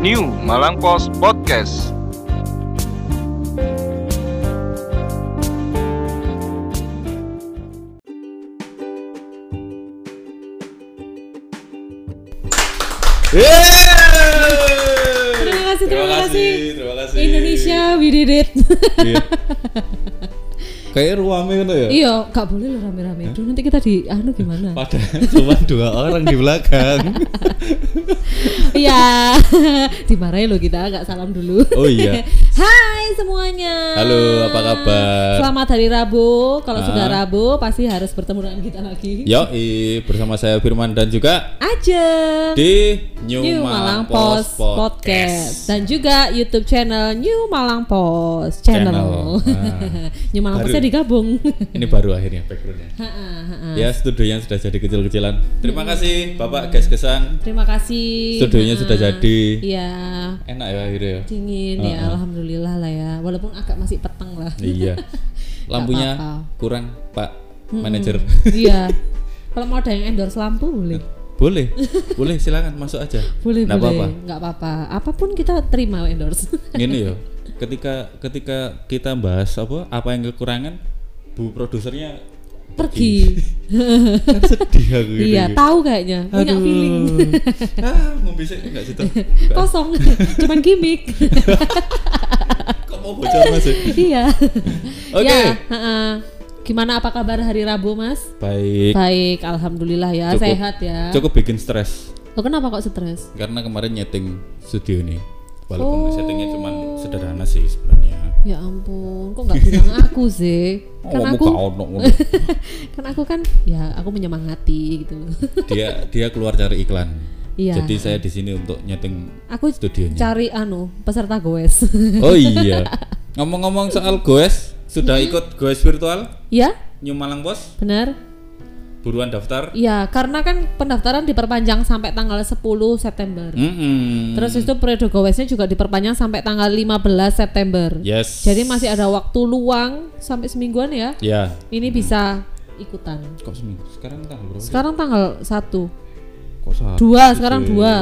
New Malang Post Podcast. Terima kasih, terima, kasih. terima kasih. Indonesia, we did it. Iya. Kayak ruame kan ya? iya, gak boleh loh rame-rame. Aduh, nanti kita di anu gimana? Padahal cuma dua orang di belakang. Iya, dimarahin loh kita, gak salam dulu. Oh iya. Hai semuanya. Halo, apa kabar? Selamat hari Rabu. Kalau Ah. sudah Rabu, pasti harus bertemu dengan kita lagi. Yo, bersama saya Firman dan juga Aja. di New, New Malang Post Podcast dan juga YouTube channel New Malang Post Channel. Channel. Ah. New Malang Baru. Postnya digabung. Ini baru akhirnya backgroundnya. Ha-ha. Ya, studionya sudah jadi kecil-kecilan. Terima kasih Bapak Gas Gesang. Terima kasih. Studionya sudah jadi. Iya. Enak ya akhirnya. ya? Dingin ya, Ha-ha. alhamdulillah lah ya. Walaupun agak masih peteng lah. Iya. Lampunya apa-apa. kurang, Pak manajer. iya. Kalau mau ada yang endorse lampu boleh. boleh, boleh silakan masuk aja. Boleh, Nggak boleh. apa-apa. Nggak apa-apa. Apa pun kita terima endorse. Gini yo, ketika ketika kita bahas apa apa yang kekurangan, bu produsernya Pergi. kan sedih aku gini. iya, tahu kayaknya. Punya Aduh. feeling. ah, mau bisa enggak situ? Kosong. Cuman gimmick. Mau bocor mas? iya. Oke. Ya. Gimana apa kabar hari Rabu, Mas? Baik. Baik, alhamdulillah ya, Cukup. sehat ya. Cukup bikin stres Lo kenapa kok stres? karena kemarin nyeting studio nih. Walaupun Oh. settingnya cuma sederhana sih sebenarnya. Ya ampun, kok nggak bilang aku sih? Kan Oh, aku, ono ngono. kan aku kan, ya aku menyemangati gitu. dia dia keluar cari iklan. Iya. Jadi saya di sini untuk nyeting Aku studionya. cari anu peserta goes. Oh iya. Ngomong-ngomong soal goes, sudah ikut goes virtual ya, New Malang Pos? benar. Buruan daftar? Ya, karena kan pendaftaran diperpanjang sampai tanggal 10 September. Mm-mm. Terus itu periode goesnya juga diperpanjang sampai tanggal 15 September. Yes. Jadi masih ada waktu luang sampai semingguan ya. Ya. Ini bisa ikutan. Kok seminggu? Sekarang tanggal berapa? Sekarang tanggal 1 Dua sekarang dua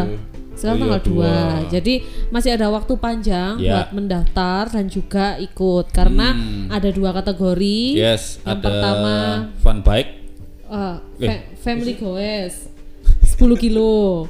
sekarang Oh iya, tanggal dua. dua. jadi masih ada waktu panjang Ya. buat mendaftar dan juga ikut karena Hmm. ada dua kategori Yes, yang ada pertama fun bike. uh, Eh. fa- family goes 10 kilo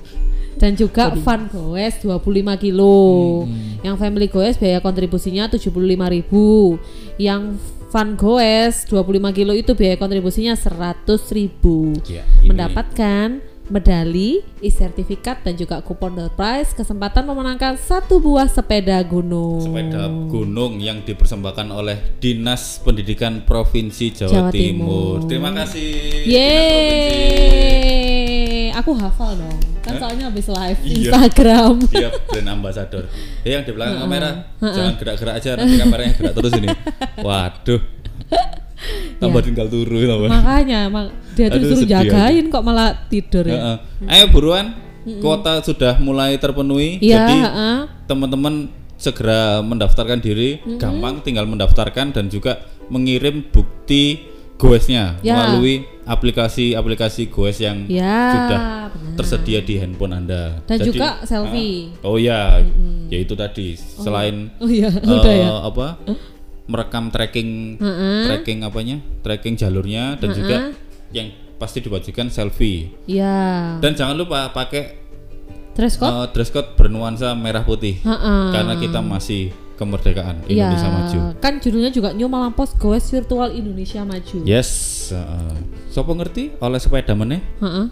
dan juga fun goes 25 kilo Hmm. yang family goes biaya kontribusinya 75.000 yang fun goes 25 kilo itu biaya kontribusinya 100.000 Ya, ini- mendapatkan medali, e-sertifikat dan juga kupon door prize, kesempatan memenangkan satu buah sepeda gunung. Sepeda gunung yang dipersembahkan oleh Dinas Pendidikan Provinsi Jawa, Jawa Timur. Timur. Terima kasih. Yeay, aku hafal dong. Kan Hah? soalnya habis live Iya. Instagram. Siap, brand ambassador. Ya, yang di belakang kamera, jangan gerak-gerak aja nanti kameranya gerak terus ini. Waduh. Tambah Ya. tinggal turu tambah. Makanya mak dia tuh disuruh sedih jagain kok malah tidur ya. Heeh. Ayo buruan, kuota sudah mulai terpenuhi. Iya, Jadi heeh. teman-teman segera mendaftarkan diri, gampang tinggal mendaftarkan dan juga mengirim bukti goesnya Ya. melalui aplikasi-aplikasi goes yang Ya, sudah benar. tersedia di handphone Anda. Dan juga selfie. Ah, oh ya, yaitu tadi selain Oh iya, udah ya. apa merekam tracking Heeh. tracking apanya tracking jalurnya dan juga yang pasti diwajibkan selfie Iya. dan jangan lupa pakai Dress code? eh, dress code bernuansa merah putih Heeh. karena kita masih kemerdekaan Iya, Indonesia maju kan judulnya juga New Malang Post Goes Virtual Indonesia Maju. yes uh, sopo ngerti oleh sepeda meneh Heeh.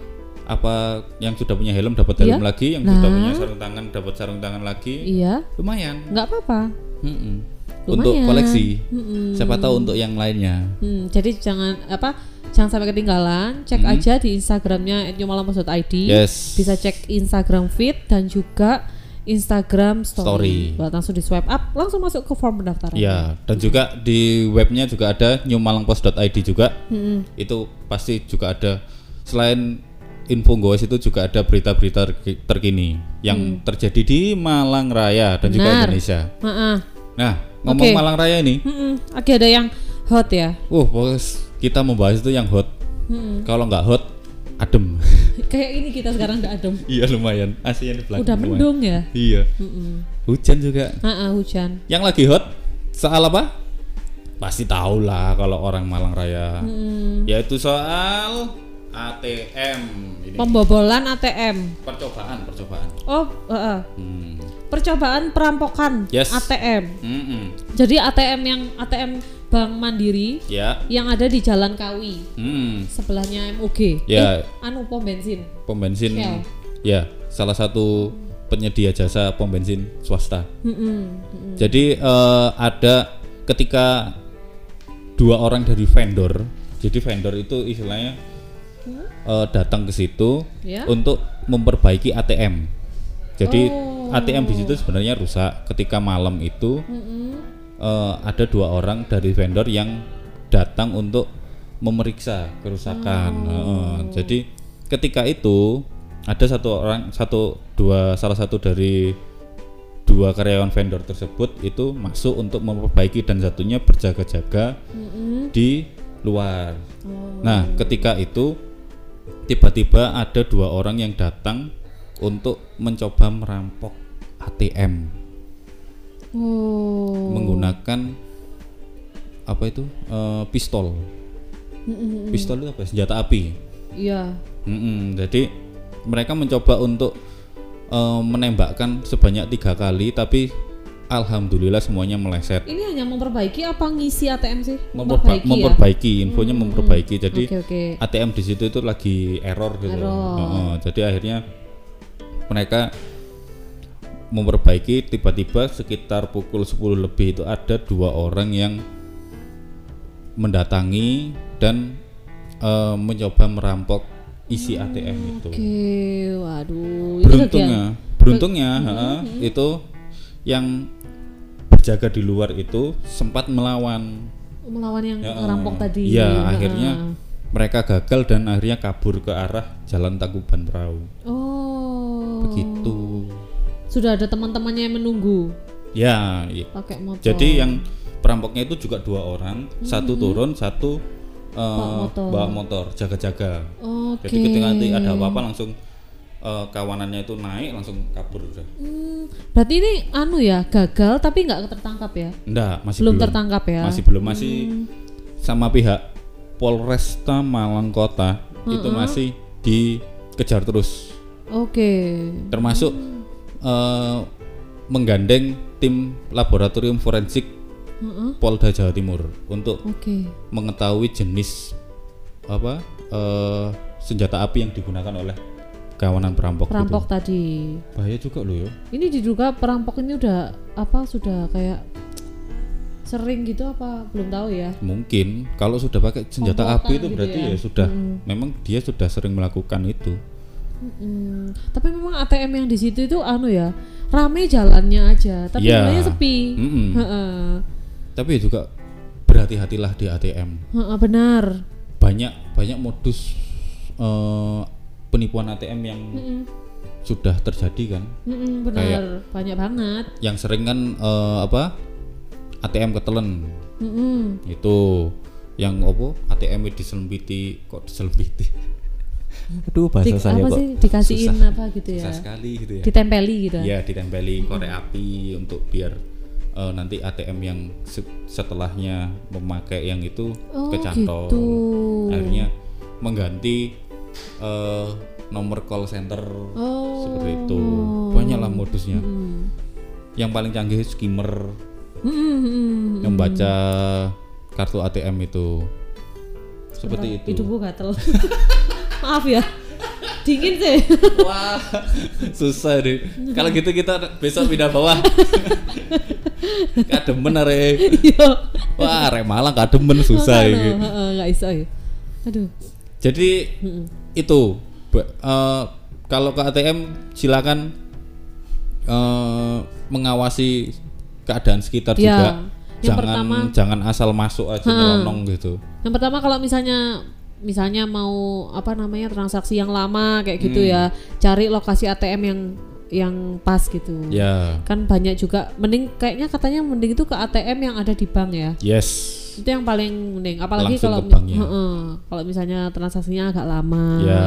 apa yang sudah punya helm dapat helm Iya. lagi yang Nah. sudah punya sarung tangan dapat sarung tangan lagi Iya, lumayan nggak apa-apa. Mm-mm. untuk Lumayan. koleksi Mm-mm. siapa tahu untuk yang lainnya Hmm, jadi jangan apa jangan sampai ketinggalan. Cek aja di Instagramnya @newmalampost.id. yes Bisa cek Instagram feed dan juga Instagram story. Story. Buat langsung di swipe up, langsung masuk ke form pendaftaran. Ya, dan juga di webnya juga ada newmalangpost.id juga. Mm-mm. Itu pasti juga ada selain info goes itu juga ada berita-berita terki- terkini yang terjadi di Malang Raya dan juga Hmm. Benar. Indonesia. Heeh. Nah, ngomong Oke. Malang Raya ini, Mm-mm. Oke, ada yang hot ya. uh, bos, kita membahas itu yang hot. Mm-mm. Kalau nggak hot, adem. Kayak ini kita sekarang nggak adem. Iya lumayan. AC-nya di belakang. Udah lumayan. mendung ya. Iya. Mm-mm. Hujan juga. Ah, hujan. Yang lagi hot soal apa? Pasti tahu lah kalau orang Malang Raya. Mm. Yaitu soal ATM ini. Pembobolan ATM. percobaan, percobaan. Oh, ah, ah. Hmm. Percobaan perampokan Yes. ATM. Mm-mm. Jadi ATM yang ATM Bank Mandiri Ya. yang ada di Jalan Kawi Hmm. sebelahnya MUG. Ya. Eh, anu pom bensin. Pom bensin. Shell. Ya, salah satu penyedia jasa pom bensin swasta. Mm-mm, mm-mm. Jadi eh, ada ketika dua orang dari vendor, jadi vendor itu istilahnya eh, datang ke situ Ya. untuk memperbaiki ATM. Jadi Oh. ATM di situ sebenarnya rusak. Ketika malam itu Mm-mm. eh, ada dua orang dari vendor yang datang untuk memeriksa kerusakan. Heeh. jadi ketika itu ada satu orang, satu dua salah satu dari dua karyawan vendor tersebut itu masuk untuk memperbaiki dan satunya berjaga-jaga Mm-mm. di luar. Oh. Nah, ketika itu tiba-tiba ada dua orang yang datang untuk mencoba merampok ATM Oh. menggunakan apa itu Eh, pistol. Mm-mm. Pistol itu apa? Senjata api. Iya. Mm-mm, jadi mereka mencoba untuk eh, menembakkan sebanyak tiga kali, tapi alhamdulillah semuanya meleset. Ini hanya memperbaiki apa ngisi ATM sih? Memperba- ya? memperbaiki, infonya memperbaiki. Jadi Oke oke. ATM di situ itu lagi error gitu. Error. Heeh, jadi akhirnya mereka memperbaiki tiba-tiba sekitar pukul 10 lebih itu ada dua orang yang mendatangi dan eh, mencoba merampok isi ATM itu. Oke, waduh. Itu Beruntungnya, bagian- beruntungnya heeh, itu yang berjaga di luar itu sempat melawan melawan yang Ya, ngerampok tadi. Iya, Heeh. akhirnya mereka gagal dan akhirnya kabur ke arah Jalan Tangkuban Perahu. Oh. Begitu. Sudah ada teman-temannya yang menunggu Ya, i- pakai motor. jadi yang perampoknya itu juga dua orang, satu turun, satu eh, Bawa motor. bawa motor, jaga-jaga. Oke. Jadi ketika nanti ada apa-apa langsung eh, kawanannya itu naik langsung kabur udah. Hmm, berarti ini anu ya gagal tapi nggak tertangkap ya? Enggak, masih belum, belum. tertangkap ya? Masih belum, masih sama pihak Polresta Malang Kota itu masih dikejar terus. Oke. termasuk eh, menggandeng tim laboratorium forensik Heeh. Polda Jawa Timur untuk Oke. mengetahui jenis apa eh, senjata api yang digunakan oleh kawanan perampok, Perampok itu. tadi. Bahaya juga loh ya. Ini diduga perampok ini udah apa sudah kayak sering gitu apa belum tahu ya? Mungkin kalau sudah pakai senjata Komplotan api itu gitu berarti ya. ya, sudah Mm-mm. memang dia sudah sering melakukan itu. Mm-mm. Tapi memang ATM yang di situ itu anu ya rame jalannya aja, tapi Iya. sebenarnya sepi. Tapi juga berhati-hatilah di ATM. Heeh, benar. Banyak banyak modus eh, penipuan ATM yang Mm-mm. sudah terjadi kan. Mm-mm, benar, banyak banget. yang sering kan eh, apa ATM ketelen Mm-mm. itu yang opo ATM diselempiti kok diselempiti aduh bahasa Di- saya apa kok sih dikasihin susah, apa gitu ya? susah sekali gitu ya Ditempeli gitu. ya ditempeli korek api untuk biar eh, nanti ATM yang se- setelahnya memakai yang itu Oh, kecantol gitu. akhirnya mengganti eh, nomor call center Oh. seperti itu banyak lah modusnya Mm. yang paling canggih skimmer Mm, mm, mm. yang baca kartu ATM itu seperti Bentar, itu Hidupku gatel. Maaf ya. Dingin sih. wah susah deh kalau gitu kita besok pindah bawah kademen are Iya. wah are Malang kademen susah ini heeh, nggak iso ya. Aduh. jadi Mm-mm. itu eh, kalau ke ATM silakan eh, mengawasi keadaan sekitar Ya, juga yang jangan pertama- jangan asal masuk aja nyelonong gitu Yang pertama kalau misalnya misalnya mau apa namanya transaksi yang lama kayak gitu Hmm. ya, cari lokasi ATM yang yang pas gitu. ya Kan banyak juga mending kayaknya katanya mending itu ke ATM yang ada di bank ya. yes Itu yang paling mending apalagi Langsung kalau banknya. Heeh, kalau misalnya transaksinya agak lama. ya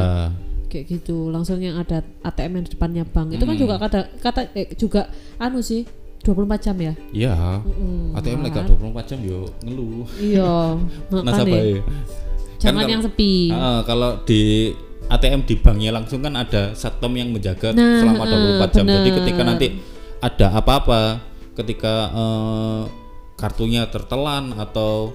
kayak gitu langsung yang ada ATM yang di depannya bank itu kan Hmm. juga kata kata eh, juga anu sih 24 jam ya Iya. Mm-mm, ATM lagi kan. 24 jam yo ngeluh. iya Nasabah ya. Jangan Kan yang sepi Ah, kalau di ATM di banknya langsung kan ada satpam yang menjaga Nah, selama 24 jam. Jadi bener. ketika nanti ada apa-apa, ketika eh, kartunya tertelan atau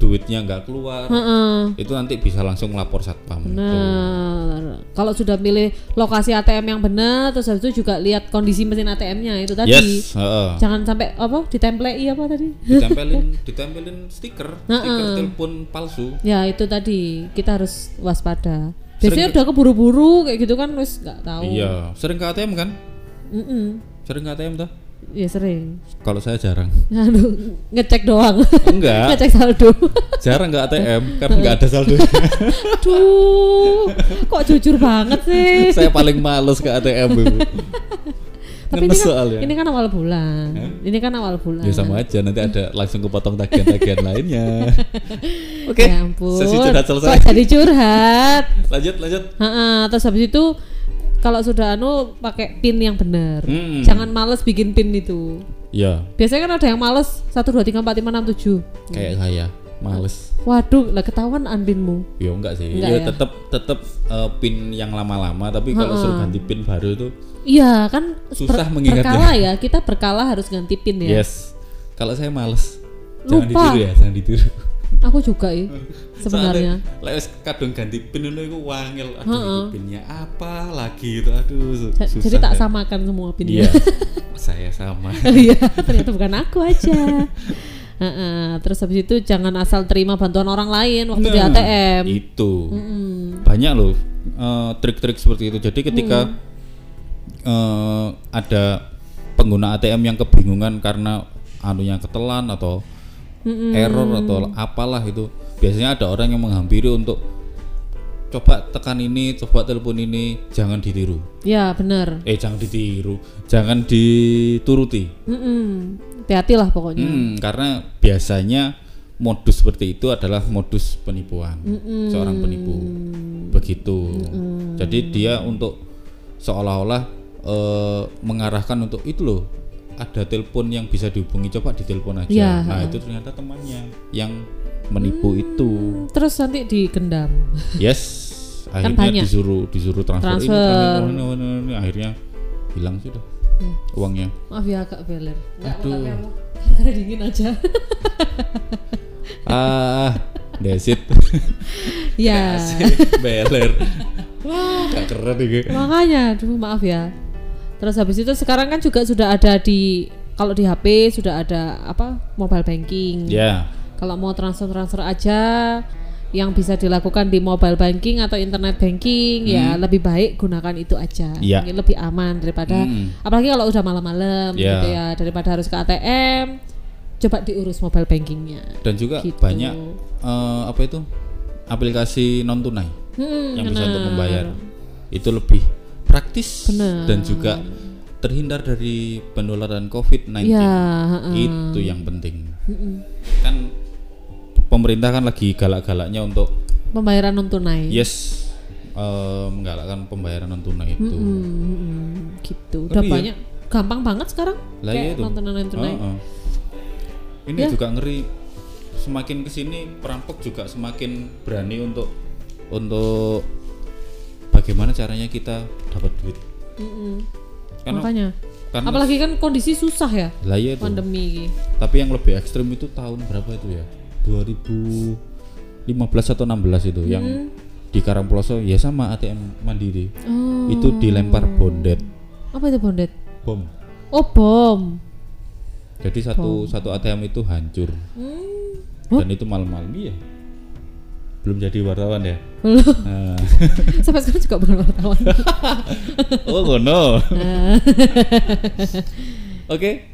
duitnya nggak keluar, Heeh. itu nanti bisa langsung lapor satpam. Benar. Kalau sudah pilih lokasi ATM yang benar, terus habis itu juga lihat kondisi mesin ATM-nya itu tadi. Yes, heeh. Jangan sampai apa ditemplei apa tadi? ditempelin ditempelin stiker, stiker Heeh. telepon palsu. Ya itu tadi kita harus waspada. Biasanya Sering- udah keburu-buru kayak gitu kan wis nggak tahu. Iya, sering ke ATM kan? Mm-mm. Sering ke ATM tuh? Ya sering. Kalau saya jarang. Aduh, ngecek doang. Enggak, ngecek saldo. jarang ke ATM karena nggak ada saldo. Aduh, kok jujur banget sih. saya paling males ke ATM itu. Tapi ini kan, soalnya. ini kan awal bulan. Ini kan awal bulan. Ya sama aja nanti ada langsung kepotong tagihan-tagihan lainnya. Oke. Ya ampun. Sesi curhat selesai. Kok jadi curhat? Lanjut lanjut. Ha-ha, terus habis itu kalau sudah anu pakai pin yang benar. Hmm. Jangan males bikin pin itu. Ya, Biasanya kan ada yang males 1 2 3 4 5 6 7. kayak saya males. Waduh, lah ketahuan anbinmu. Ya enggak sih. Enggak ya, ya? tetap tetap eh, pin yang lama-lama tapi kalau suruh ganti pin baru itu Iya, kan Susah ber- mengingatnya. Berkala ya, kita berkala harus ganti pin ya. yes. Kalau saya males. Jangan Lupa. ditiru ya, jangan ditiru. Aku juga ya sebenarnya. Lek kadung ganti pin itu iku wangel. Aduh, iki pinnya apa lagi itu? Aduh, susah. Jadi tak samakan semua Iya. pinnya. saya sama. Iya, ternyata bukan aku aja. Heeh, terus habis itu jangan asal terima bantuan orang lain waktu di Nah, ATM. Itu. Mm-mm. banyak loh eh, trik-trik seperti itu. Jadi ketika eh, ada pengguna ATM yang kebingungan karena anunya ketelan atau error atau apalah itu, biasanya ada orang yang menghampiri untuk coba tekan ini, coba telepon ini, jangan ditiru. Ya benar. Eh jangan ditiru, jangan dituruti. Mm-mm. Hati-hati lah pokoknya. Hmm, karena biasanya modus seperti itu adalah modus penipuan seorang penipu begitu jadi dia untuk seolah-olah eh, mengarahkan untuk itu loh ada telepon yang bisa dihubungi coba ditelepon aja Ya, nah itu ternyata temannya yang menipu itu Terus nanti digendam. yes akhirnya Kan banyak. disuruh disuruh transfer, ini, Transfer. transfer ini, ini, ini, akhirnya hilang sudah uangnya Maaf ya Kak Beler. Enggak Aduh. Karena dingin aja. ah desit ya. beler wah gak keren nih Makanya, aduh maaf ya. Terus habis itu sekarang kan juga sudah ada di kalau di HP sudah ada apa mobile banking. ya Kalau mau transfer-transfer aja yang bisa dilakukan di mobile banking atau internet banking ya lebih baik gunakan itu aja. Hmm. Mungkin lebih aman daripada Hmm. apalagi kalau udah malam-malam Iya. gitu ya daripada harus ke ATM. Coba diurus mobile bankingnya. dan juga Gitu. banyak eh, apa itu aplikasi non tunai Hmm, yang bisa untuk benar. membayar itu lebih praktis Benar. dan juga terhindar dari penularan COVID-19 Ya, heeh. itu yang penting kan pemerintah kan lagi galak-galaknya untuk pembayaran non tunai. yes eh, menggalakkan pembayaran non tunai itu Hmm, gitu. Udah iya. banyak gampang banget sekarang Lah iya kayak itu. nonton non tunai. Heeh. Ini Ya. juga ngeri. Semakin ke sini perampok juga semakin berani untuk untuk bagaimana caranya kita dapat duit. Mm-mm. Karena, Makanya. karena Apalagi kan kondisi susah ya lah iya itu. pandemi ini. Tapi yang lebih ekstrim itu tahun berapa itu ya? 2015 atau 16 itu yang di Karangploso ya sama ATM Mandiri. Oh. Itu dilempar bondet Apa itu bondet? bom. Oh bom. Jadi satu satu ATM itu hancur. Hmm. Dan itu malam-malam iya. Belum jadi wartawan ya? Belum. Nah. Sampai sekarang juga bukan wartawan. Oh no. Oke,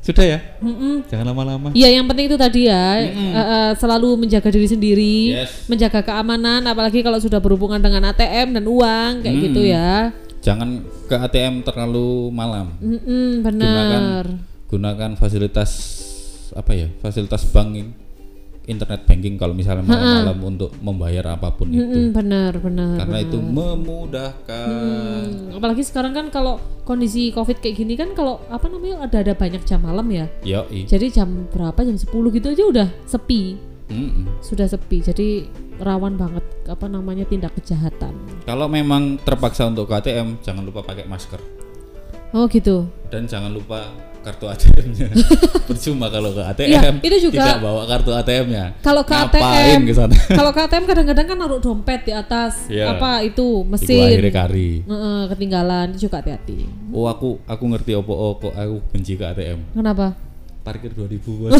sudah ya. Mm-mm. Jangan lama-lama. Iya yang penting itu tadi ya eh, eh, selalu menjaga diri sendiri, Yes. menjaga keamanan, apalagi kalau sudah berhubungan dengan ATM dan uang kayak Hmm. gitu ya. Jangan ke ATM terlalu malam. Mm-mm, benar. Gunakan fasilitas apa ya? Fasilitas bank internet banking kalau misalnya malam-malam untuk membayar apa pun itu. Mm-mm, benar benar Karena benar. itu memudahkan. Hmm, apalagi sekarang kan kalau kondisi covid kayak gini kan kalau apa namanya ada ada banyak jam malam ya Yoi. jadi jam berapa jam 10 gitu aja udah sepi Mm-mm. sudah sepi jadi rawan banget apa namanya tindak kejahatan Kalau memang terpaksa untuk ke ATM, jangan lupa pakai masker oh gitu dan jangan lupa kartu ATM-nya. Percuma kalau ke ATM Iya, itu juga- tidak bawa kartu ATM-nya. kalau ke Ngapain ATM ke sana? kalau ke ATM kadang-kadang kan naruh dompet di atas Iya. apa itu mesin akhirnya kari. Heeh, ketinggalan itu juga hati-hati Oh aku aku ngerti opo oh, kok aku benci ke ATM. kenapa Parkir 2000 bos.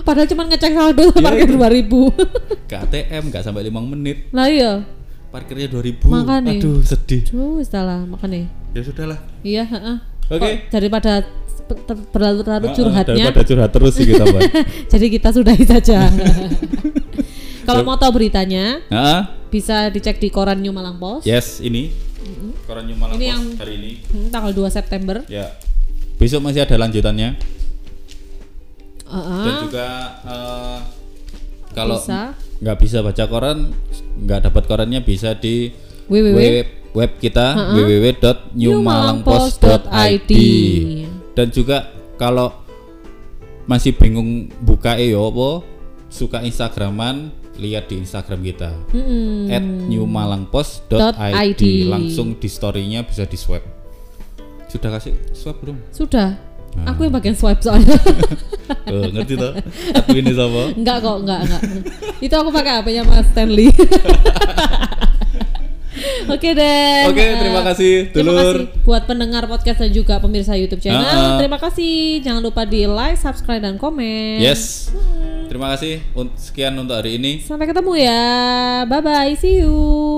padahal cuma ngecek saldo Iya, parkir itu. 2000 ke ATM nggak sampai 5 menit. lah iya Parkirnya 2000. Makanya. Aduh sedih. Duh, salah makanya Ya sudahlah. iya heeh. Oke. Kok daripada berlarut-larut Ah, curhatnya Daripada curhat terus sih kita, jadi kita sudahi saja kalau mau tahu beritanya bisa dicek di koran New Malang Post yes, ini. Koran New Malang Ini Post yang- hari ini. Hmm, tanggal 2 September Ya. Besok masih ada lanjutannya. Heeh. dan juga eh, kalau nggak bisa baca koran nggak dapat korannya bisa di www. web, web kita www.newmalangpost.id dan juga kalau masih bingung buka e apa suka instagraman lihat di instagram kita. Mm-mm. at newmalangpost.id .id. langsung di storynya bisa di swipe sudah kasih swipe belum? Sudah. Nah. aku yang bagian swipe soalnya. Oh, ngerti toh? Admin ini sama enggak kok enggak enggak. Itu aku pakai HP-nya Mas Stanley Oke deh. Oke, terima kasih, Terima dulur. kasih buat pendengar podcast dan juga pemirsa YouTube channel. Ah, ah. Terima kasih. Jangan lupa di like, subscribe dan komen. Yes. Terima kasih. Sekian untuk hari ini. Sampai ketemu ya. Bye bye. See you.